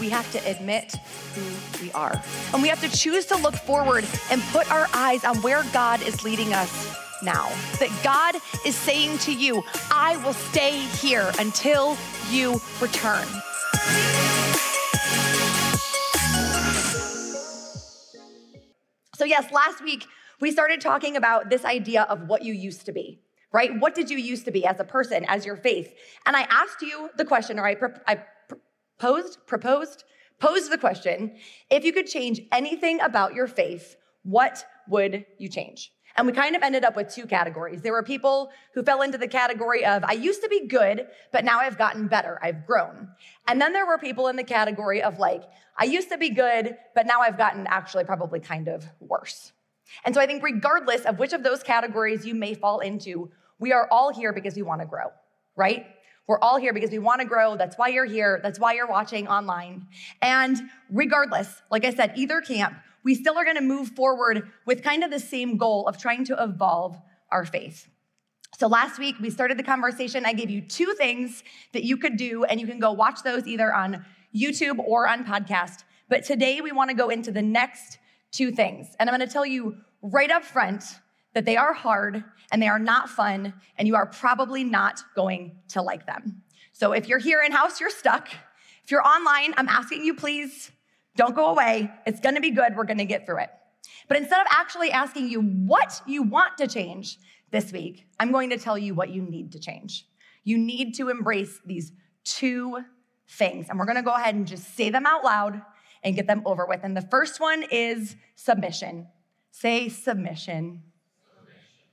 we have to admit who we are. And we have to choose to look forward and put our eyes on where God is leading us now. That God is saying to you, I will stay here until you return. So, yes, last week we started talking about this idea of what you used to be right? What did you used to be as a person, as your faith? And I asked you the question, or I, I posed, proposed, posed the question if you could change anything about your faith, what would you change? And we kind of ended up with two categories. There were people who fell into the category of, I used to be good, but now I've gotten better, I've grown. And then there were people in the category of, like, I used to be good, but now I've gotten actually probably kind of worse. And so I think, regardless of which of those categories you may fall into, we are all here because we want to grow, right? We're all here because we want to grow. That's why you're here. That's why you're watching online. And regardless, like I said, either camp, we still are going to move forward with kind of the same goal of trying to evolve our faith. So last week, we started the conversation. I gave you two things that you could do, and you can go watch those either on YouTube or on podcast. But today, we want to go into the next two things. And I'm going to tell you right up front that they are hard and they are not fun, and you are probably not going to like them. So if you're here in house, you're stuck. If you're online, I'm asking you, please don't go away. It's gonna be good. We're gonna get through it. But instead of actually asking you what you want to change this week, I'm going to tell you what you need to change. You need to embrace these two things. And we're gonna go ahead and just say them out loud and get them over with. And the first one is submission. Say submission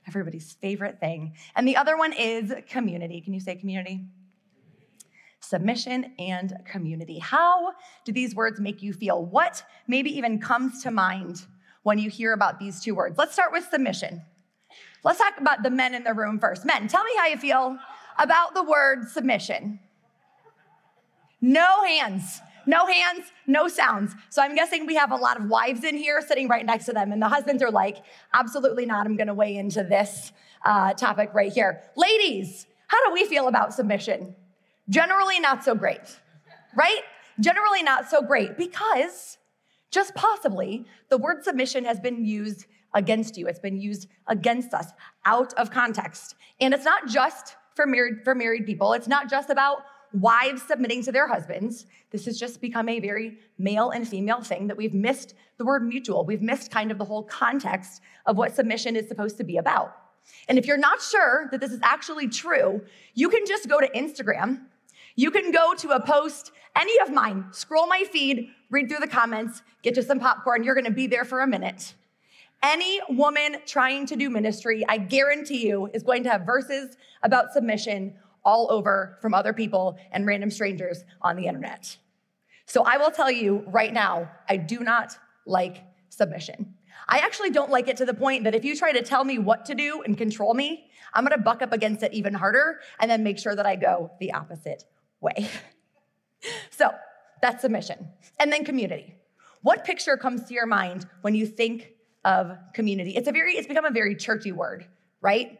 everybody's favorite thing. And the other one is community. Can you say community? Submission and community. How do these words make you feel? What maybe even comes to mind when you hear about these two words? Let's start with submission. Let's talk about the men in the room first. Men, tell me how you feel about the word submission. No hands. No hands, no sounds. So I'm guessing we have a lot of wives in here sitting right next to them, and the husbands are like, absolutely not. I'm gonna weigh into this uh, topic right here. Ladies, how do we feel about submission? Generally, not so great, right? Generally, not so great because just possibly the word submission has been used against you. It's been used against us out of context. And it's not just for married, for married people, it's not just about wives submitting to their husbands. This has just become a very male and female thing that we've missed the word mutual. We've missed kind of the whole context of what submission is supposed to be about. And if you're not sure that this is actually true, you can just go to Instagram. You can go to a post, any of mine, scroll my feed, read through the comments, get you some popcorn. You're gonna be there for a minute. Any woman trying to do ministry, I guarantee you, is going to have verses about submission all over from other people and random strangers on the internet. So I will tell you right now, I do not like submission. I actually don't like it to the point that if you try to tell me what to do and control me, I'm gonna buck up against it even harder and then make sure that I go the opposite way. so that's submission. And then community. What picture comes to your mind when you think of community? It's a very, it's become a very churchy word, right?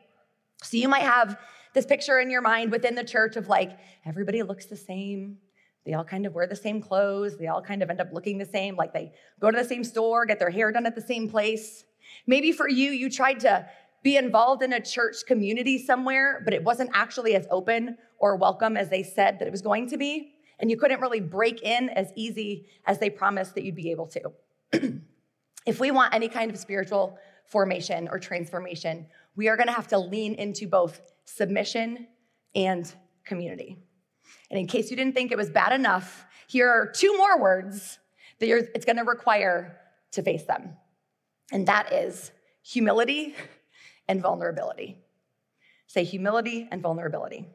So you might have this picture in your mind within the church of like everybody looks the same. They all kind of wear the same clothes. They all kind of end up looking the same, like they go to the same store, get their hair done at the same place. Maybe for you, you tried to be involved in a church community somewhere, but it wasn't actually as open or welcome as they said that it was going to be. and you couldn't really break in as easy as they promised that you'd be able to. if we want any kind of spiritual formation or transformation, we are going to have to lean into both submission and community. And in case you didn't think it was bad enough, here are two more words that it's going to require to face them. And that is humility and vulnerability. Say humility and vulnerability.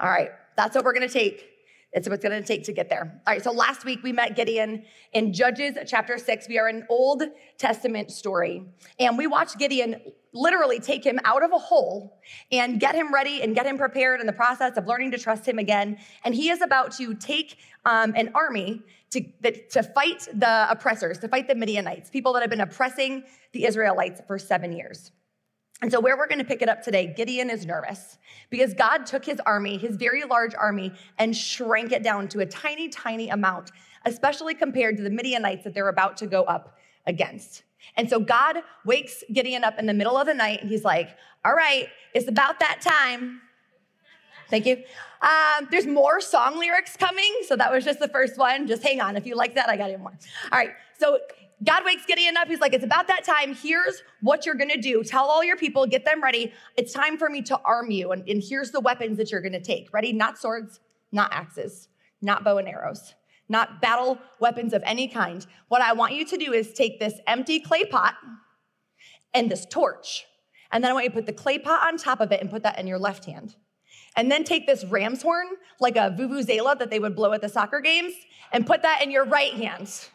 All right, that's what we're going to take it's what it's going to take to get there. All right, so last week we met Gideon in Judges chapter 6. We are an Old Testament story. And we watched Gideon literally take him out of a hole and get him ready and get him prepared in the process of learning to trust him again. And he is about to take um, an army to, to fight the oppressors, to fight the Midianites, people that have been oppressing the Israelites for seven years. And so, where we're going to pick it up today, Gideon is nervous because God took his army, his very large army, and shrank it down to a tiny, tiny amount, especially compared to the Midianites that they're about to go up against. And so, God wakes Gideon up in the middle of the night and he's like, All right, it's about that time. Thank you. Um, there's more song lyrics coming. So, that was just the first one. Just hang on. If you like that, I got even more. All right. So, God wakes Gideon up. He's like, It's about that time. Here's what you're going to do. Tell all your people, get them ready. It's time for me to arm you. And, and here's the weapons that you're going to take. Ready? Not swords, not axes, not bow and arrows, not battle weapons of any kind. What I want you to do is take this empty clay pot and this torch. And then I want you to put the clay pot on top of it and put that in your left hand. And then take this ram's horn, like a vuvuzela that they would blow at the soccer games, and put that in your right hand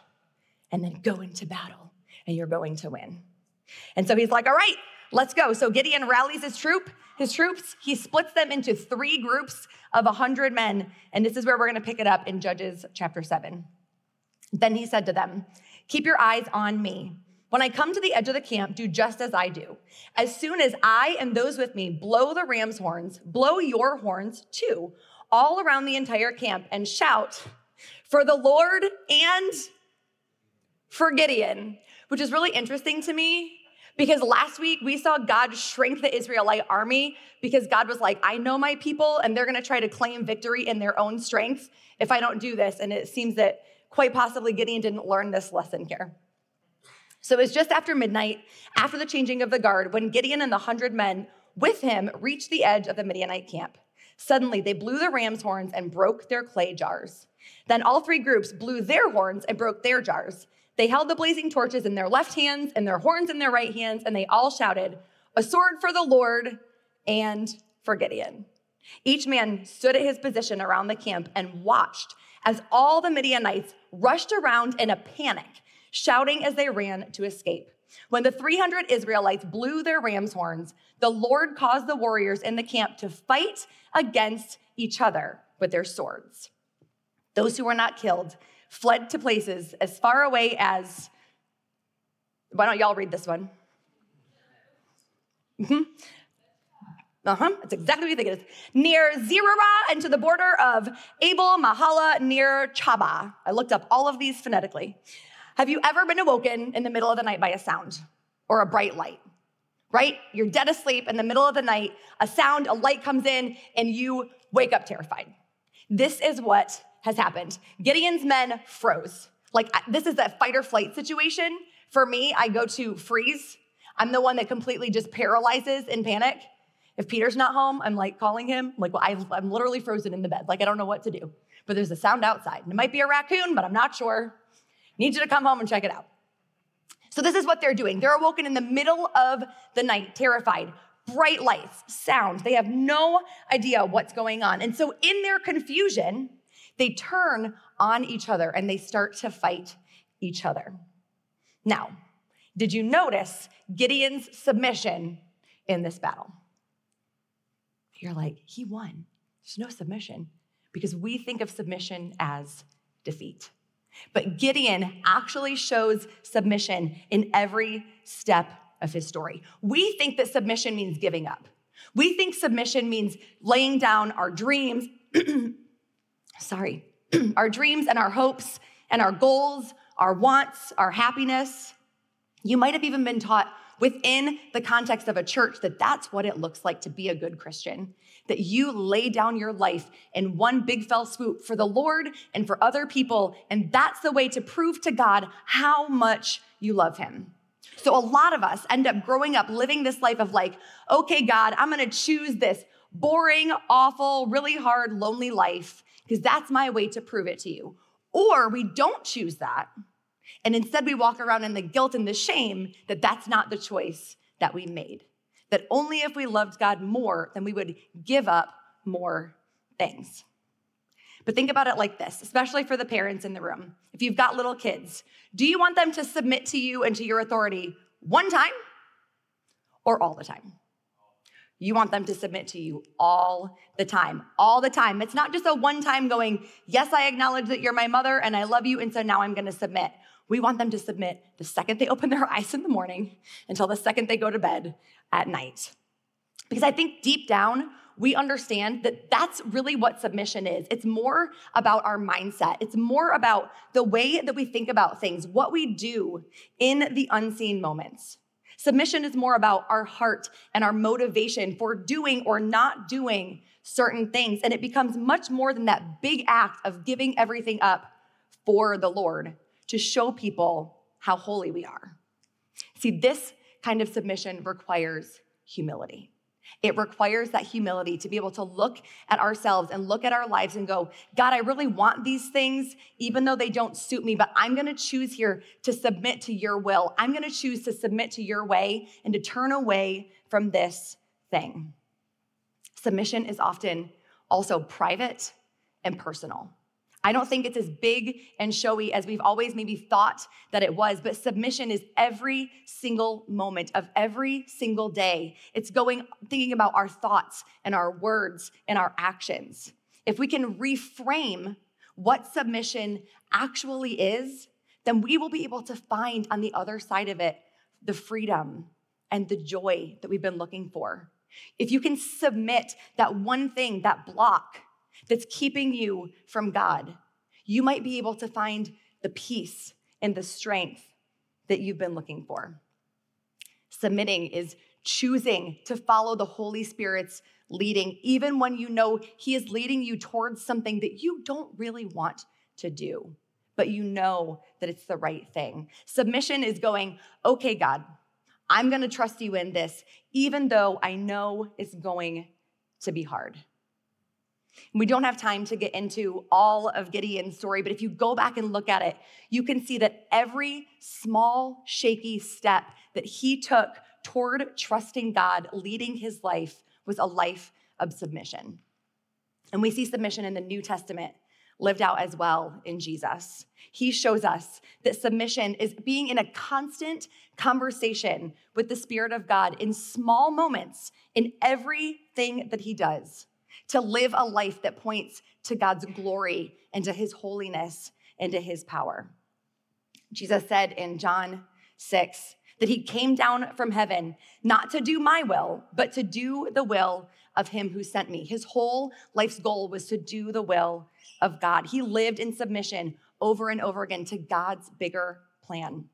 and then go into battle and you're going to win. And so he's like, all right, let's go. So Gideon rallies his troop, his troops. He splits them into three groups of 100 men. And this is where we're going to pick it up in Judges chapter 7. Then he said to them, Keep your eyes on me. When I come to the edge of the camp, do just as I do. As soon as I and those with me blow the ram's horns, blow your horns too, all around the entire camp, and shout, For the Lord and for Gideon, which is really interesting to me because last week we saw God shrink the Israelite army because God was like, I know my people and they're gonna try to claim victory in their own strength if I don't do this. And it seems that quite possibly Gideon didn't learn this lesson here. So it was just after midnight, after the changing of the guard, when Gideon and the hundred men with him reached the edge of the Midianite camp. Suddenly, they blew the ram's horns and broke their clay jars. Then all three groups blew their horns and broke their jars. They held the blazing torches in their left hands and their horns in their right hands, and they all shouted, A sword for the Lord and for Gideon. Each man stood at his position around the camp and watched as all the Midianites rushed around in a panic, shouting as they ran to escape. When the 300 Israelites blew their ram's horns, the Lord caused the warriors in the camp to fight against each other with their swords. Those who were not killed fled to places as far away as, why don't y'all read this one? Mm-hmm. Uh-huh. That's exactly what you think it is. Near Zererah and to the border of Abel Meholah near Chaba. I looked up all of these phonetically. Have you ever been awoken in the middle of the night by a sound or a bright light? Right? You're dead asleep in the middle of the night, a sound, a light comes in, and you wake up terrified. This is what has happened. Gideon's men froze. Like, this is that fight or flight situation. For me, I go to freeze. I'm the one that completely just paralyzes in panic. If Peter's not home, I'm like calling him. I'm like, well, I, am literally frozen in the bed. Like, I don't know what to do. But there's a sound outside. and It might be a raccoon, but I'm not sure. Need you to come home and check it out. So, this is what they're doing. They're awoken in the middle of the night, terrified. Bright lights, sound. They have no idea what's going on. And so, in their confusion, they turn on each other and they start to fight each other. Now, did you notice Gideon's submission in this battle? You're like, he won. There's no submission because we think of submission as defeat. But Gideon actually shows submission in every step of his story. We think that submission means giving up. We think submission means laying down our dreams sorry, our dreams and our hopes and our goals, our wants, our happiness. You might have even been taught within the context of a church that that's what it looks like to be a good Christian. That you lay down your life in one big fell swoop for the Lord and for other people. And that's the way to prove to God how much you love Him. So a lot of us end up growing up living this life of like, okay, God, I'm gonna choose this boring, awful, really hard, lonely life because that's my way to prove it to you. Or we don't choose that. And instead, we walk around in the guilt and the shame that that's not the choice that we made. That only if we loved God more, then we would give up more things. But think about it like this, especially for the parents in the room. If you've got little kids, do you want them to submit to you and to your authority one time or all the time? You want them to submit to you all the time, all the time. It's not just a one time going, yes, I acknowledge that you're my mother and I love you, and so now I'm gonna submit. We want them to submit the second they open their eyes in the morning until the second they go to bed at night. Because I think deep down, we understand that that's really what submission is. It's more about our mindset. It's more about the way that we think about things, what we do in the unseen moments. Submission is more about our heart and our motivation for doing or not doing certain things. And it becomes much more than that big act of giving everything up for the Lord to show people how holy we are. See, this kind of submission requires humility. It requires that humility to be able to look at ourselves and look at our lives and go, God, I really want these things, even though they don't suit me, but I'm gonna choose here to submit to your will. I'm gonna choose to submit to your way and to turn away from this thing. Submission is often also private and personal. I don't think it's as big and showy as we've always maybe thought that it was, but submission is every single moment of every single day. It's going, thinking about our thoughts and our words and our actions. If we can reframe what submission actually is, then we will be able to find on the other side of it the freedom and the joy that we've been looking for. If you can submit that one thing, that block, that's keeping you from God, you might be able to find the peace and the strength that you've been looking for. Submitting is choosing to follow the Holy Spirit's leading, even when you know He is leading you towards something that you don't really want to do, but you know that it's the right thing. Submission is going, okay, God, I'm gonna trust you in this, even though I know it's going to be hard. We don't have time to get into all of Gideon's story, but if you go back and look at it, you can see that every small, shaky step that he took toward trusting God, leading his life, was a life of submission. And we see submission in the New Testament lived out as well in Jesus. He shows us that submission is being in a constant conversation with the Spirit of God in small moments in everything that he does to live a life that points to God's glory and to his holiness and to his power. Jesus said in John 6 that he came down from heaven not to do my will, but to do the will of him who sent me. His whole life's goal was to do the will of God. He lived in submission over and over again to God's bigger plan.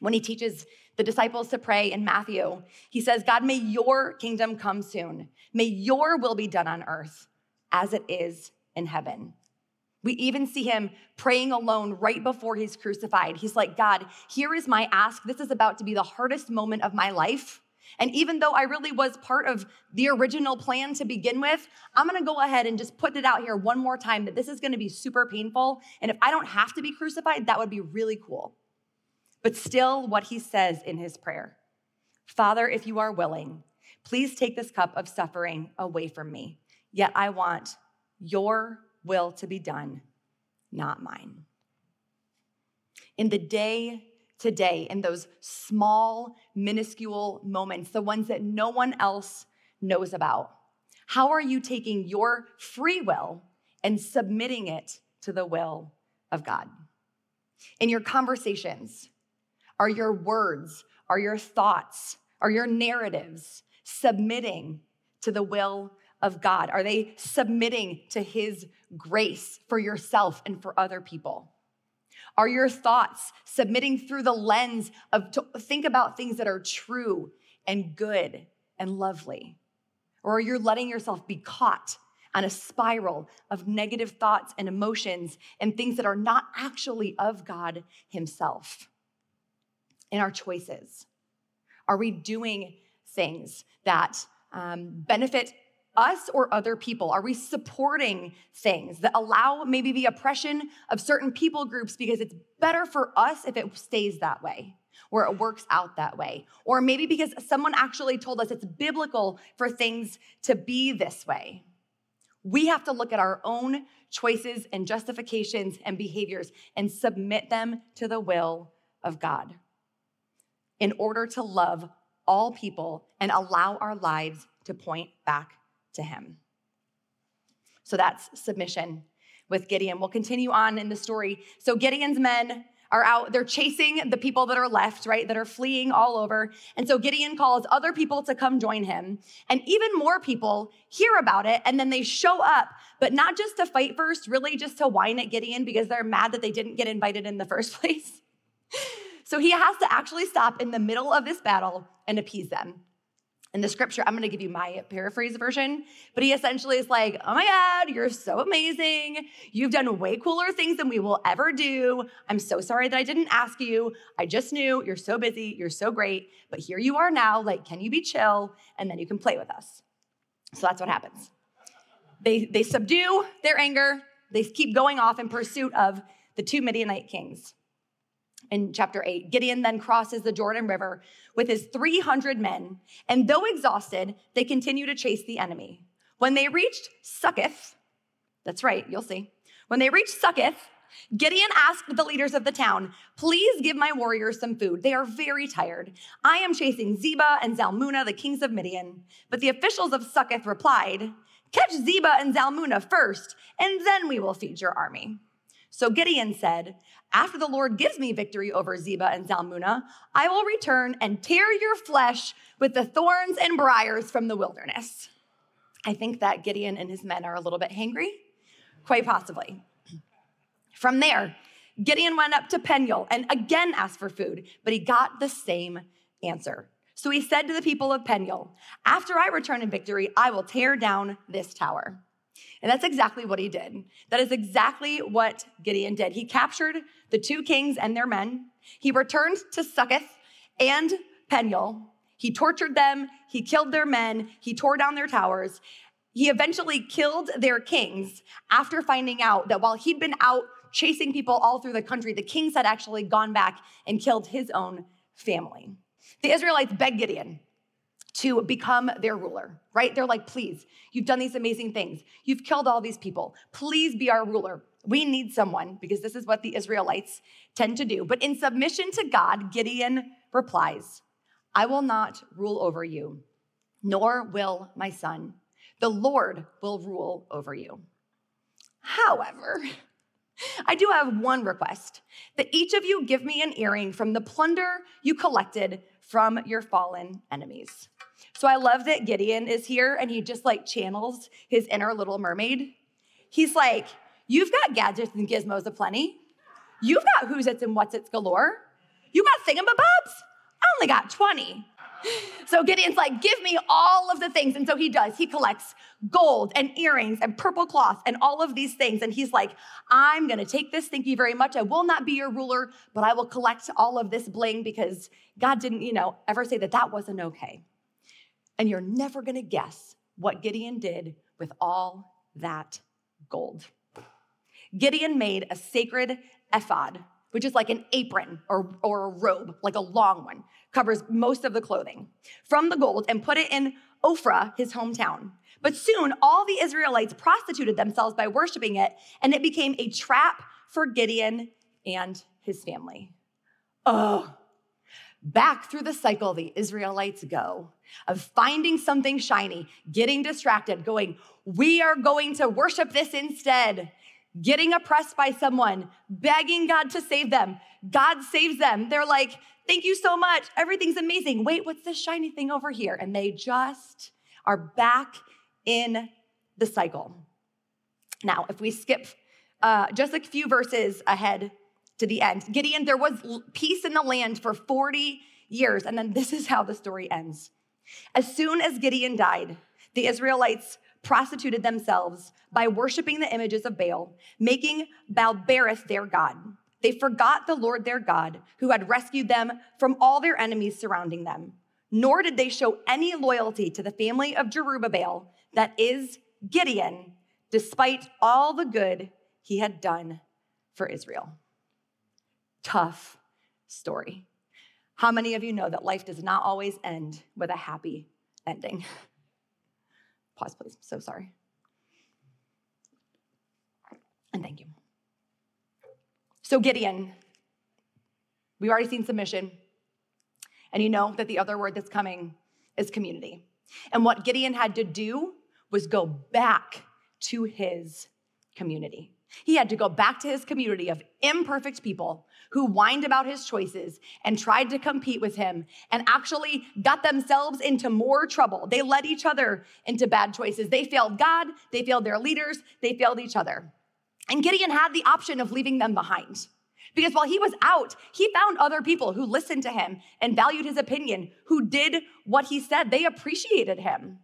When he teaches the disciples to pray in Matthew. He says, God, may your kingdom come soon. May your will be done on earth as it is in heaven. We even see him praying alone right before he's crucified. He's like, God, here is my ask. This is about to be the hardest moment of my life. And even though I really was part of the original plan to begin with, I'm gonna go ahead and just put it out here one more time that this is gonna be super painful. And if I don't have to be crucified, that would be really cool. But still, what he says in his prayer Father, if you are willing, please take this cup of suffering away from me. Yet I want your will to be done, not mine. In the day to day, in those small, minuscule moments, the ones that no one else knows about, how are you taking your free will and submitting it to the will of God? In your conversations, are your words, are your thoughts, are your narratives submitting to the will of God? Are they submitting to His grace for yourself and for other people? Are your thoughts submitting through the lens of to think about things that are true and good and lovely? Or are you letting yourself be caught on a spiral of negative thoughts and emotions and things that are not actually of God Himself? In our choices, are we doing things that um, benefit us or other people? Are we supporting things that allow maybe the oppression of certain people groups because it's better for us if it stays that way? Or it works out that way. Or maybe because someone actually told us it's biblical for things to be this way. We have to look at our own choices and justifications and behaviors and submit them to the will of God in order to love all people and allow our lives to point back to Him. So that's submission with Gideon. We'll continue on in the story. So Gideon's men are out, they're chasing the people that are left, right, that are fleeing all over. And so Gideon calls other people to come join him. And even more people hear about it and then they show up, but not just to fight first, really just to whine at Gideon because they're mad that they didn't get invited in the first place. So he has to actually stop in the middle of this battle and appease them in the scripture, I'm going to give you my paraphrase version, but he essentially is like, Oh my God, you're so amazing. You've done way cooler things than we will ever do. I'm so sorry that I didn't ask you. I just knew you're so busy. You're so great. But here you are now. Like, can you be chill? And then you can play with us. So that's what happens. They, they subdue their anger, they keep going off in pursuit of the two Midianite kings in chapter 8. Gideon then crosses the Jordan River with his 300 men, and though exhausted, they continue to chase the enemy. When they reached Succoth, that's right, you'll see. When they reached Succoth, Gideon asked the leaders of the town, Please give my warriors some food. They are very tired. I am chasing Zebah and Zalmunna, the kings of Midian. But the officials of Succoth replied, Catch Zebah and Zalmunna first, and then we will feed your army. So Gideon said, After the Lord gives me victory over Zebah and Zalmunna, I will return and tear your flesh with the thorns and briars from the wilderness. I think that Gideon and his men are a little bit hangry, quite possibly. From there, Gideon went up to Peniel and again asked for food, but he got the same answer. So he said to the people of Peniel, After I return in victory, I will tear down this tower. And that's exactly what he did. That is exactly what Gideon did. He captured the two kings and their men. He returned to Succoth and Peniel. He tortured them. He killed their men. He tore down their towers. He eventually killed their kings after finding out that while he'd been out chasing people all through the country, the kings had actually gone back and killed his own family. The Israelites begged Gideon, to become their ruler, right? They're like, please, you've done these amazing things. You've killed all these people. Please be our ruler. We need someone because this is what the Israelites tend to do. But in submission to God, Gideon replies, I will not rule over you, nor will my son. The Lord will rule over you. However, I do have one request that each of you give me an earring from the plunder you collected from your fallen enemies. So I love that Gideon is here and he just like channels his inner little mermaid. He's like, You've got gadgets and gizmos aplenty. You've got who's its and what's its galore. You got thingamabobs. I only got 20. So Gideon's like, Give me all of the things. And so he does. He collects gold and earrings and purple cloth and all of these things. And he's like, I'm going to take this. Thank you very much. I will not be your ruler, but I will collect all of this bling because God didn't, you know, ever say that that wasn't okay. And you're never gonna guess what Gideon did with all that gold. Gideon made a sacred ephod, which is like an apron or, or a robe, like a long one, covers most of the clothing, from the gold and put it in Ophrah, his hometown. But soon all the Israelites prostituted themselves by worshiping it, and it became a trap for Gideon and his family. Oh, back through the cycle the Israelites go of finding something shiny, getting distracted, going, we are going to worship this instead, getting oppressed by someone, begging God to save them. God saves them. They're like, thank you so much. Everything's amazing. Wait, what's this shiny thing over here? And they just are back in the cycle. Now, if we skip uh, just a few verses ahead to the end. Gideon, there was peace in the land for 40 years. And then this is how the story ends. As soon as Gideon died, the Israelites prostituted themselves by worshiping the images of Baal, making Baal-berith their god. They forgot the Lord their God, who had rescued them from all their enemies surrounding them. Nor did they show any loyalty to the family of Jerubbaal, that is Gideon, despite all the good he had done for Israel. Tough story. How many of you know that life does not always end with a happy ending? Pause, please. I'm So sorry. And thank you. So, Gideon, we've already seen submission. And you know that the other word that's coming is community. And what Gideon had to do was go back to his community. He had to go back to his community of imperfect people who whined about his choices and tried to compete with him and actually got themselves into more trouble. They led each other into bad choices. They failed God, they failed their leaders, they failed each other. And Gideon had the option of leaving them behind. Because while he was out, he found other people who listened to him and valued his opinion, who did what he said. They appreciated him.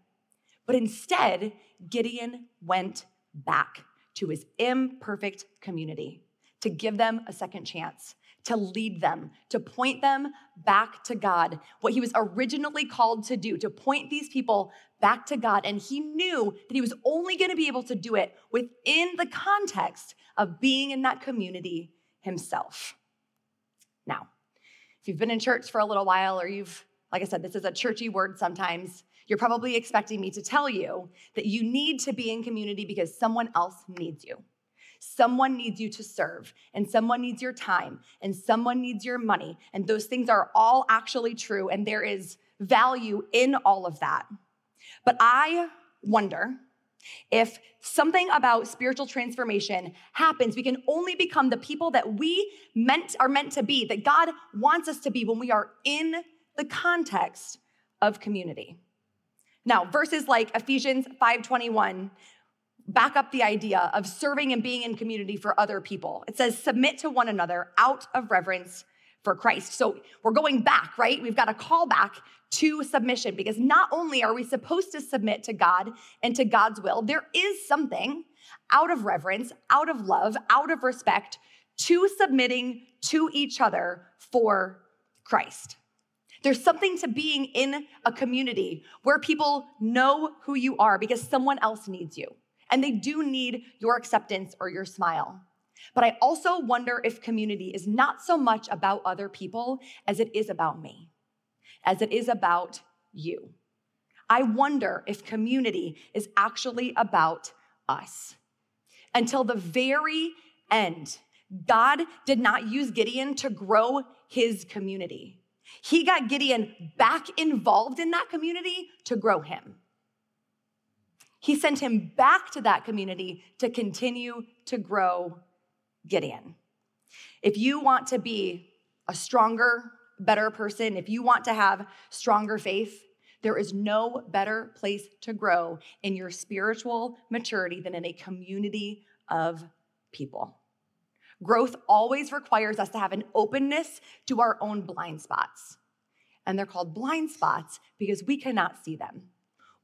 But instead, Gideon went back to his imperfect community to give them a second chance, to lead them, to point them back to God, what he was originally called to do, to point these people back to God. And he knew that he was only going to be able to do it within the context of being in that community himself. Now, if you've been in church for a little while, or you've, like I said, this is a churchy word sometimes, you're probably expecting me to tell you that you need to be in community because someone else needs you. Someone needs you to serve, and someone needs your time, and someone needs your money. And those things are all actually true, and there is value in all of that. But I wonder if something about spiritual transformation happens, we can only become the people that we meant are meant to be, that God wants us to be when we are in the context of community. Now, verses like Ephesians 5:21 back up the idea of serving and being in community for other people. It says, submit to one another out of reverence for Christ. So we're going back, right? We've got a call back to submission because not only are we supposed to submit to God and to God's will, there is something out of reverence, out of love, out of respect to submitting to each other for Christ. There's something to being in a community where people know who you are because someone else needs you and they do need your acceptance or your smile. But I also wonder if community is not so much about other people as it is about me, as it is about you. I wonder if community is actually about us. Until the very end, God did not use Gideon to grow his community. He got Gideon back involved in that community to grow him. He sent him back to that community to continue to grow Gideon. If you want to be a stronger, better person, if you want to have stronger faith, there is no better place to grow in your spiritual maturity than in a community of people. Growth always requires us to have an openness to our own blind spots. And they're called blind spots because we cannot see them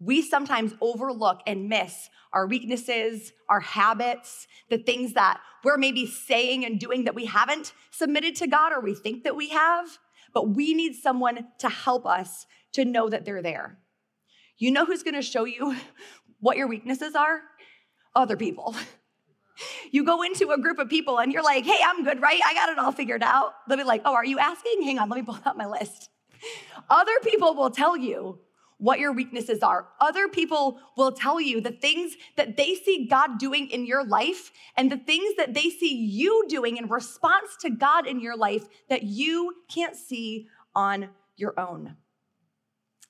we sometimes overlook and miss our weaknesses, our habits, the things that we're maybe saying and doing that we haven't submitted to God or we think that we have, but we need someone to help us to know that they're there. You know who's gonna show you what your weaknesses are? Other people. You go into a group of people and you're like, hey, I'm good, right? I got it all figured out. They'll be like, oh, are you asking? Hang on, let me pull out my list. Other people will tell you what your weaknesses are. Other people will tell you the things that they see God doing in your life and the things that they see you doing in response to God in your life that you can't see on your own.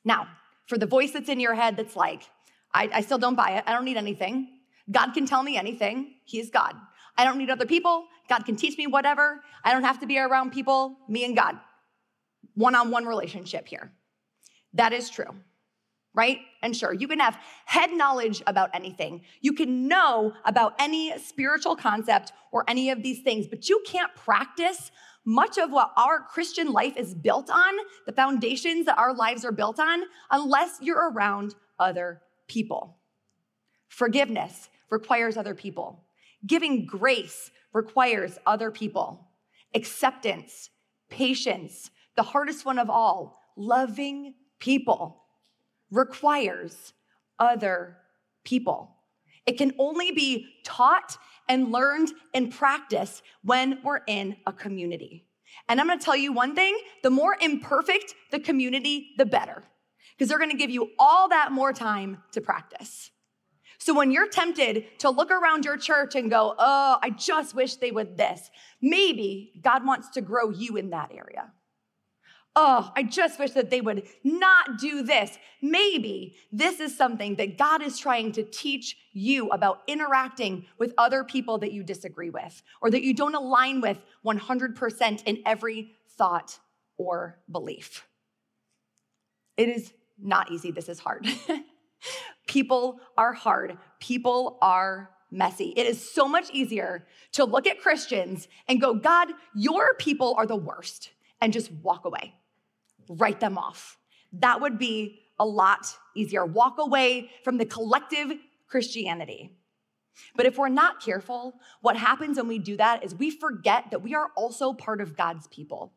Now, for the voice that's in your head that's like, I, I still don't buy it, I don't need anything. God can tell me anything, He is God. I don't need other people. God can teach me whatever. I don't have to be around people, me and God. One on one relationship here. That is true. right? And sure, you can have head knowledge about anything. You can know about any spiritual concept or any of these things, but you can't practice much of what our Christian life is built on, the foundations that our lives are built on, unless you're around other people. Forgiveness requires other people. Giving grace requires other people. Acceptance, patience, the hardest one of all, loving people requires other people. It can only be taught and learned and practiced when we're in a community. And I'm gonna tell you one thing the more imperfect the community, the better, because they're gonna give you all that more time to practice. So when you're tempted to look around your church and go, oh, I just wish they would this, maybe God wants to grow you in that area. Oh, I just wish that they would not do this. Maybe this is something that God is trying to teach you about interacting with other people that you disagree with or that you don't align with 100% in every thought or belief. It is not easy. This is hard. people are hard. People are messy. It is so much easier to look at Christians and go, God, your people are the worst, and just walk away write them off. That would be a lot easier. Walk away from the collective Christianity. But if we're not careful, what happens when we do that is we forget that we are also part of God's people.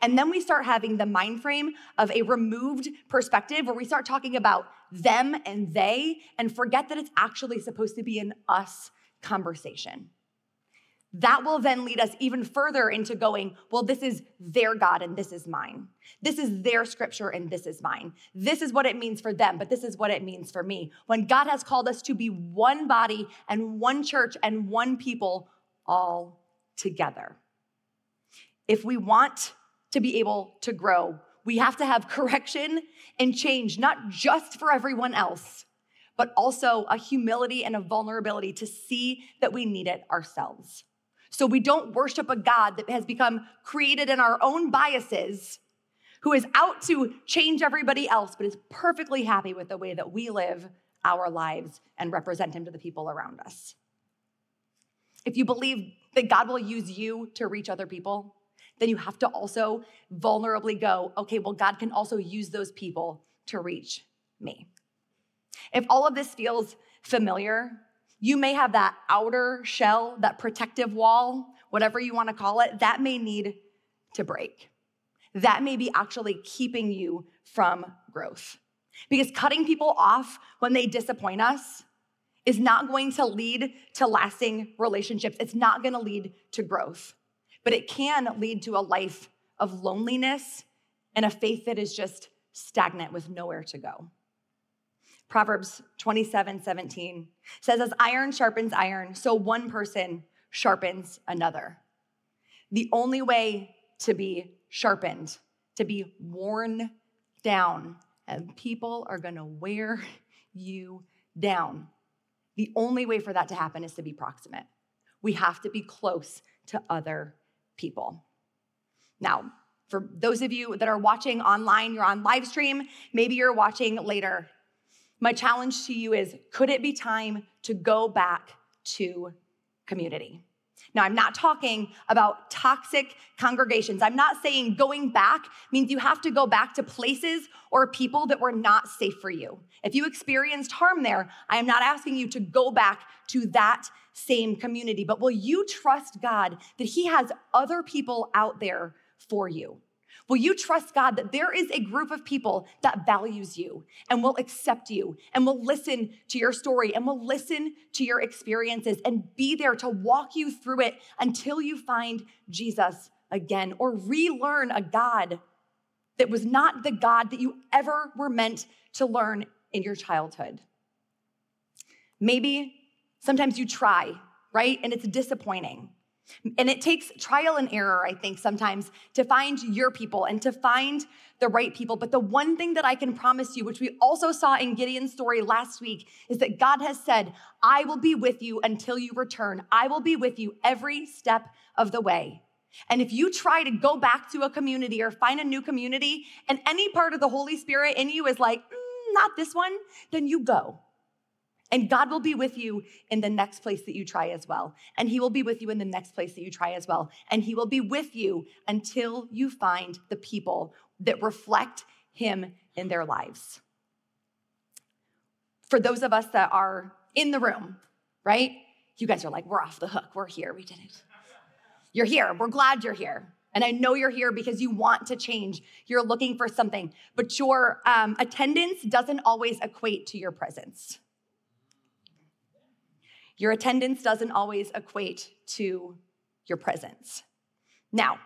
And then we start having the mind frame of a removed perspective where we start talking about them and they and forget that it's actually supposed to be an us conversation. That will then lead us even further into going, well, this is their God and this is mine. This is their scripture and this is mine. This is what it means for them, but this is what it means for me. When God has called us to be one body and one church and one people all together. If we want to be able to grow, we have to have correction and change, not just for everyone else, but also a humility and a vulnerability to see that we need it ourselves. So we don't worship a God that has become created in our own biases, who is out to change everybody else, but is perfectly happy with the way that we live our lives and represent Him to the people around us. If you believe that God will use you to reach other people, then you have to also vulnerably go, okay, well, God can also use those people to reach me. If all of this feels familiar, you may have that outer shell, that protective wall, whatever you want to call it, that may need to break. That may be actually keeping you from growth. Because cutting people off when they disappoint us is not going to lead to lasting relationships. It's not going to lead to growth, but it can lead to a life of loneliness and a faith that is just stagnant with nowhere to go. Proverbs 27 17 says, As iron sharpens iron, so one person sharpens another. The only way to be sharpened, to be worn down, and people are gonna wear you down. The only way for that to happen is to be proximate. We have to be close to other people. Now, for those of you that are watching online, you're on live stream, maybe you're watching later. My challenge to you is could it be time to go back to community? Now, I'm not talking about toxic congregations. I'm not saying going back means you have to go back to places or people that were not safe for you. If you experienced harm there, I am not asking you to go back to that same community, but will you trust God that He has other people out there for you? Will you trust God that there is a group of people that values you and will accept you and will listen to your story and will listen to your experiences and be there to walk you through it until you find Jesus again or relearn a God that was not the God that you ever were meant to learn in your childhood? Maybe sometimes you try, right? And it's disappointing. And it takes trial and error, I think, sometimes to find your people and to find the right people. But the one thing that I can promise you, which we also saw in Gideon's story last week, is that God has said, I will be with you until you return. I will be with you every step of the way. And if you try to go back to a community or find a new community, and any part of the Holy Spirit in you is like, mm, not this one, then you go. And God will be with you in the next place that you try as well. And He will be with you in the next place that you try as well. And He will be with you until you find the people that reflect Him in their lives. For those of us that are in the room, right? You guys are like, we're off the hook. We're here. We did it. You're here. We're glad you're here. And I know you're here because you want to change. You're looking for something, but your um, attendance doesn't always equate to your presence. Your attendance doesn't always equate to your presence. Now,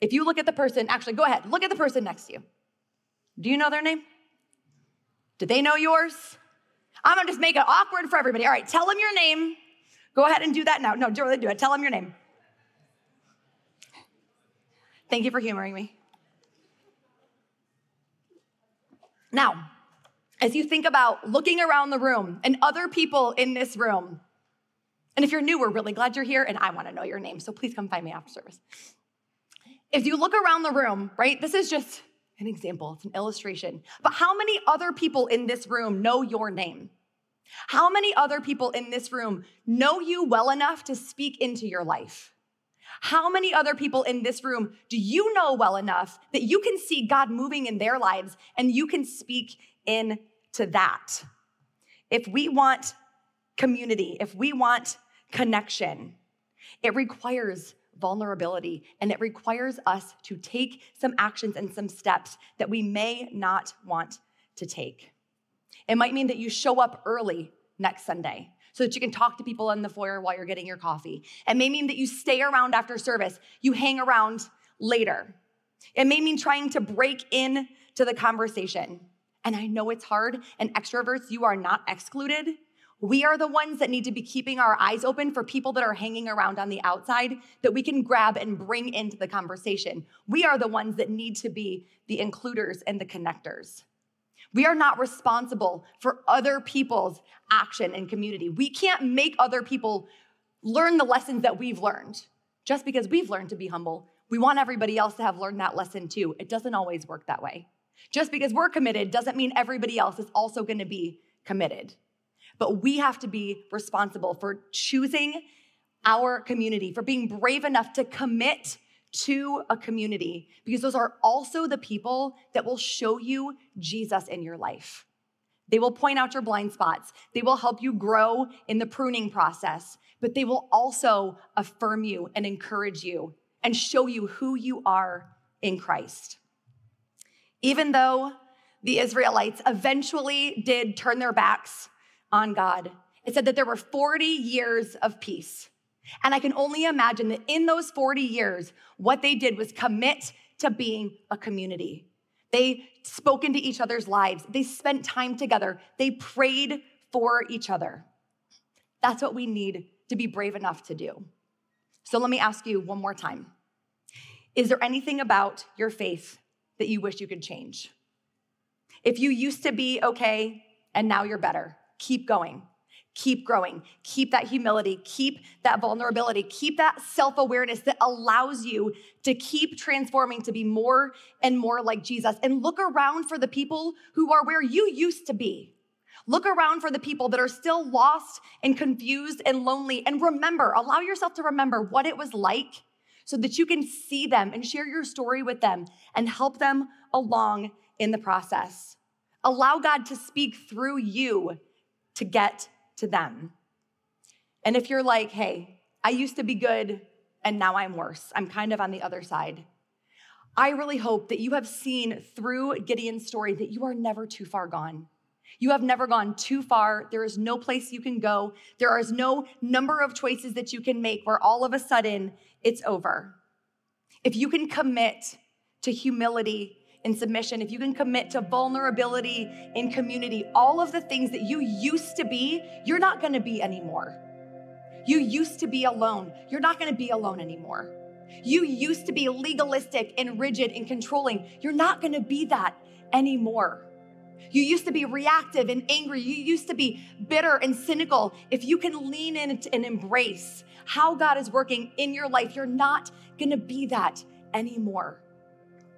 if you look at the person, actually, go ahead, look at the person next to you. Do you know their name? Do they know yours? I'm gonna just make it awkward for everybody. All right, tell them your name. Go ahead and do that now. No, do really do it. Tell them your name. Thank you for humoring me. Now, as you think about looking around the room and other people in this room, and if you're new, we're really glad you're here, and I wanna know your name, so please come find me after service. If you look around the room, right, this is just an example, it's an illustration, but how many other people in this room know your name? How many other people in this room know you well enough to speak into your life? How many other people in this room do you know well enough that you can see God moving in their lives and you can speak into that? If we want community, if we want connection, it requires vulnerability and it requires us to take some actions and some steps that we may not want to take. It might mean that you show up early next Sunday so that you can talk to people in the foyer while you're getting your coffee. It may mean that you stay around after service, you hang around later. It may mean trying to break in to the conversation. And I know it's hard, and extroverts, you are not excluded. We are the ones that need to be keeping our eyes open for people that are hanging around on the outside that we can grab and bring into the conversation. We are the ones that need to be the includers and the connectors. We are not responsible for other people's action and community. We can't make other people learn the lessons that we've learned. Just because we've learned to be humble, we want everybody else to have learned that lesson too. It doesn't always work that way. Just because we're committed doesn't mean everybody else is also going to be committed. But we have to be responsible for choosing our community, for being brave enough to commit to a community because those are also the people that will show you Jesus in your life. They will point out your blind spots. They will help you grow in the pruning process, but they will also affirm you and encourage you and show you who you are in Christ. Even though the Israelites eventually did turn their backs on God, it said that there were 40 years of peace. And I can only imagine that in those 40 years, what they did was commit to being a community. They spoke into each other's lives, they spent time together, they prayed for each other. That's what we need to be brave enough to do. So let me ask you one more time Is there anything about your faith that you wish you could change? If you used to be okay and now you're better, keep going. Keep growing. Keep that humility. Keep that vulnerability. Keep that self awareness that allows you to keep transforming to be more and more like Jesus. And look around for the people who are where you used to be. Look around for the people that are still lost and confused and lonely. And remember, allow yourself to remember what it was like so that you can see them and share your story with them and help them along in the process. Allow God to speak through you to get to them. And if you're like, hey, I used to be good and now I'm worse, I'm kind of on the other side. I really hope that you have seen through Gideon's story that you are never too far gone. You have never gone too far. There is no place you can go. There is no number of choices that you can make where all of a sudden it's over. If you can commit to humility in submission, if you can commit to vulnerability in community, all of the things that you used to be, you're not gonna be anymore. You used to be alone, you're not gonna be alone anymore. You used to be legalistic and rigid and controlling, you're not gonna be that anymore. You used to be reactive and angry. You used to be bitter and cynical. If you can lean in and embrace how God is working in your life, you're not gonna be that anymore.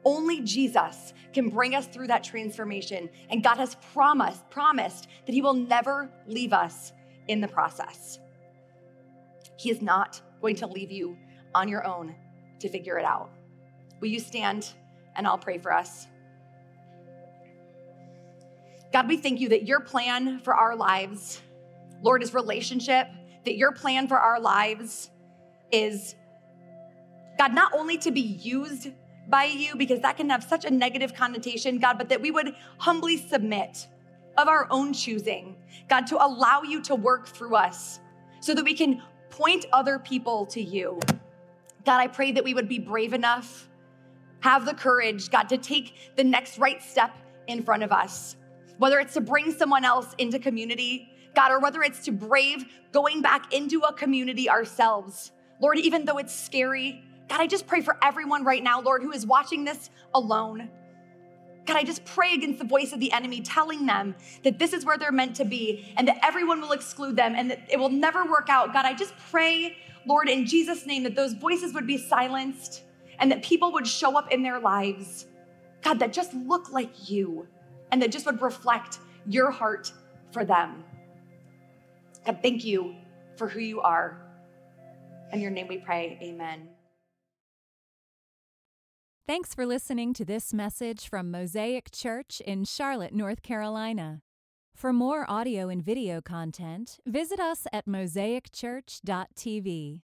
Only Jesus can bring us through that transformation. And God has promised, promised that He will never leave us in the process. He is not going to leave you on your own to figure it out. Will you stand and I'll pray for us? God, we thank you that your plan for our lives, Lord, is relationship, that your plan for our lives is, God, not only to be used by you, because that can have such a negative connotation, God, but that we would humbly submit of our own choosing, God, to allow you to work through us so that we can point other people to you. God, I pray that we would be brave enough, have the courage, God, to take the next right step in front of us, whether it's to bring someone else into community, God, or whether it's to brave going back into a community ourselves. Lord, even though it's scary, God, I just pray for everyone right now, Lord, who is watching this alone. God, I just pray against the voice of the enemy telling them that this is where they're meant to be and that everyone will exclude them and that it will never work out. God, I just pray, Lord, in Jesus' name, that those voices would be silenced and that people would show up in their lives, God, that just look like you and that just would reflect your heart for them. God, thank you for who you are. In your name we pray, amen. Thanks for listening to this message from Mosaic Church in Charlotte, North Carolina. For more audio and video content, visit us at mosaicchurch.tv.